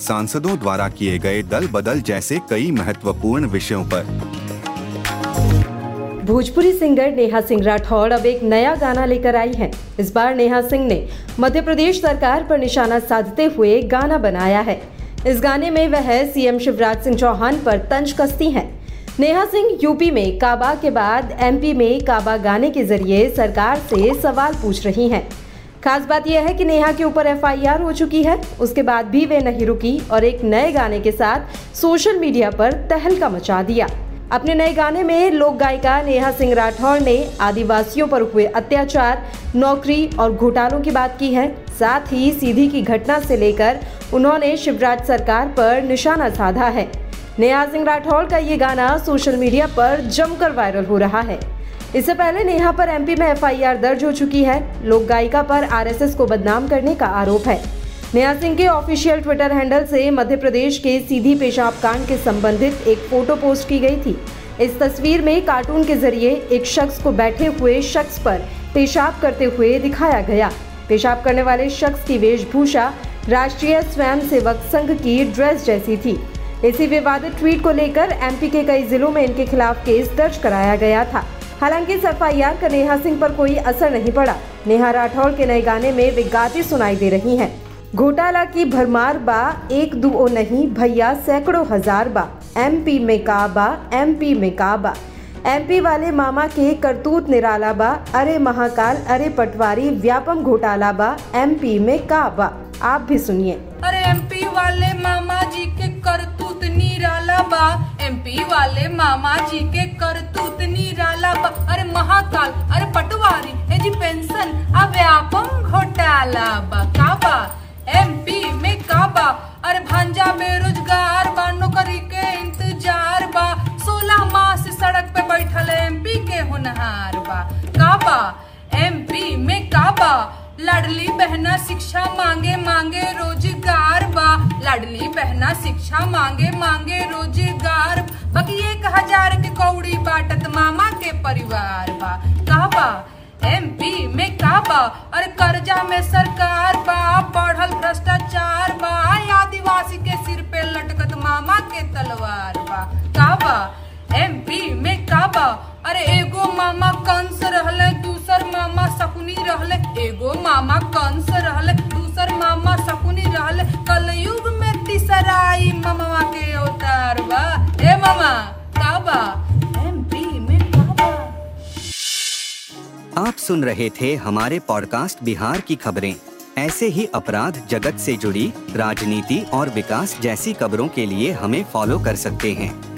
सांसदों द्वारा किए गए दल बदल जैसे कई महत्वपूर्ण विषयों पर भोजपुरी सिंगर नेहा सिंह राठौड़ अब एक नया गाना लेकर आई हैं। इस बार नेहा सिंह ने मध्य प्रदेश सरकार पर निशाना साधते हुए गाना बनाया है इस गाने में वह सीएम शिवराज सिंह चौहान पर तंज कसती हैं। नेहा सिंह यूपी में काबा के बाद एमपी में काबा गाने के ज़रिए सरकार से सवाल पूछ रही हैं। खास बात यह है कि नेहा के ऊपर एफआईआर हो चुकी है। उसके बाद भी वे नहीं रुकी और एक नए गाने के साथ सोशल मीडिया पर तहलका मचा दिया। अपने नए गाने में लोक गायिका नेहा सिंह राठौर ने आदिवासियों पर हुए अत्याचार, नौकरी और घोटालों की बात की है। साथ ही सीधी की घटना से लेकर उन्होंने शिवराज सरकार पर निशाना साधा है। नेहा सिंह राठौर का ये गाना सोशल मीडिया पर जमकर वायरल हो रहा है। इससे पहले नेहा पर एमपी में एफआईआर दर्ज हो चुकी है। लोक गायिका पर आरएसएस को बदनाम करने का आरोप है। नेहा सिंह के ऑफिशियल ट्विटर हैंडल से मध्य प्रदेश के सीधी पेशाब कांड के संबंधित एक फ़ोटो पोस्ट की गई थी। इस तस्वीर में कार्टून के ज़रिए एक शख्स को बैठे हुए शख्स पर पेशाब करते हुए दिखाया गया। पेशाब करने वाले शख्स की वेशभूषा राष्ट्रीय स्वयंसेवक संघ की ड्रेस जैसी थी। इसी विवादित ट्वीट को लेकर एमपी के कई जिलों में इनके खिलाफ केस दर्ज कराया गया था। हालाँकि इस एफ़ का नेहा सिंह पर कोई असर नहीं पड़ा। नेहा राठौर के नए गाने में वे गाती सुनाई दे रही हैं। घोटाला की भरमार बा, एक दुओ नहीं, भैया सैकड़ों हज़ार बा। एमपी में काबा एमपी में काबा एमपी वाले मामा के करतूत निराला बा। अरे महाकाल, अरे पटवारी, व्यापम घोटाला बा। एमपी में काबा आप भी सुनिए। अरे एमपी वाले मामा जी के करतूत निराला बा। एमपी वाले मामा जी के करतूत निराला बा। अरे महाकाल, अरे पटवारी, ए जी पेंशन, अब व्यापम घोटाला बा। काबा एमपी में काबा अरे भांजा बेरोजगार बा, नौकरी के इंतज़ार बा। सोलह माह से सड़क पे बैठल एमपी के होनहार बा। काबा एमपी में काबा लाडली बहना शिक्षा मांगे मांगे रोज़गार बा। लाडली बहना शिक्षा मांगे मांगे रोज़गार बाकी एक हज़ार के कौड़ी बाटत मामा के परिवार बा। कहबा एमपी में कहबा और कर्जा में सरकार बा, बढ़ल भ्रष्टाचार बा। आदिवासी के सिर पे लटकत मामा के तलवार बा। कहबा एमपी में कहबा अरे एगो मामा कंस रहले दूसर मामा शकुनी रहले, एगो मामा कंस रहले, दूसर मामा शकुनी रहले, कलयुग में तीसराई मामा के अवतार बा। ए मामा काबा आप सुन रहे थे हमारे पॉडकास्ट बिहार की खबरें। ऐसे ही अपराध जगत से जुड़ी राजनीति और विकास जैसी खबरों के लिए हमें फॉलो कर सकते हैं।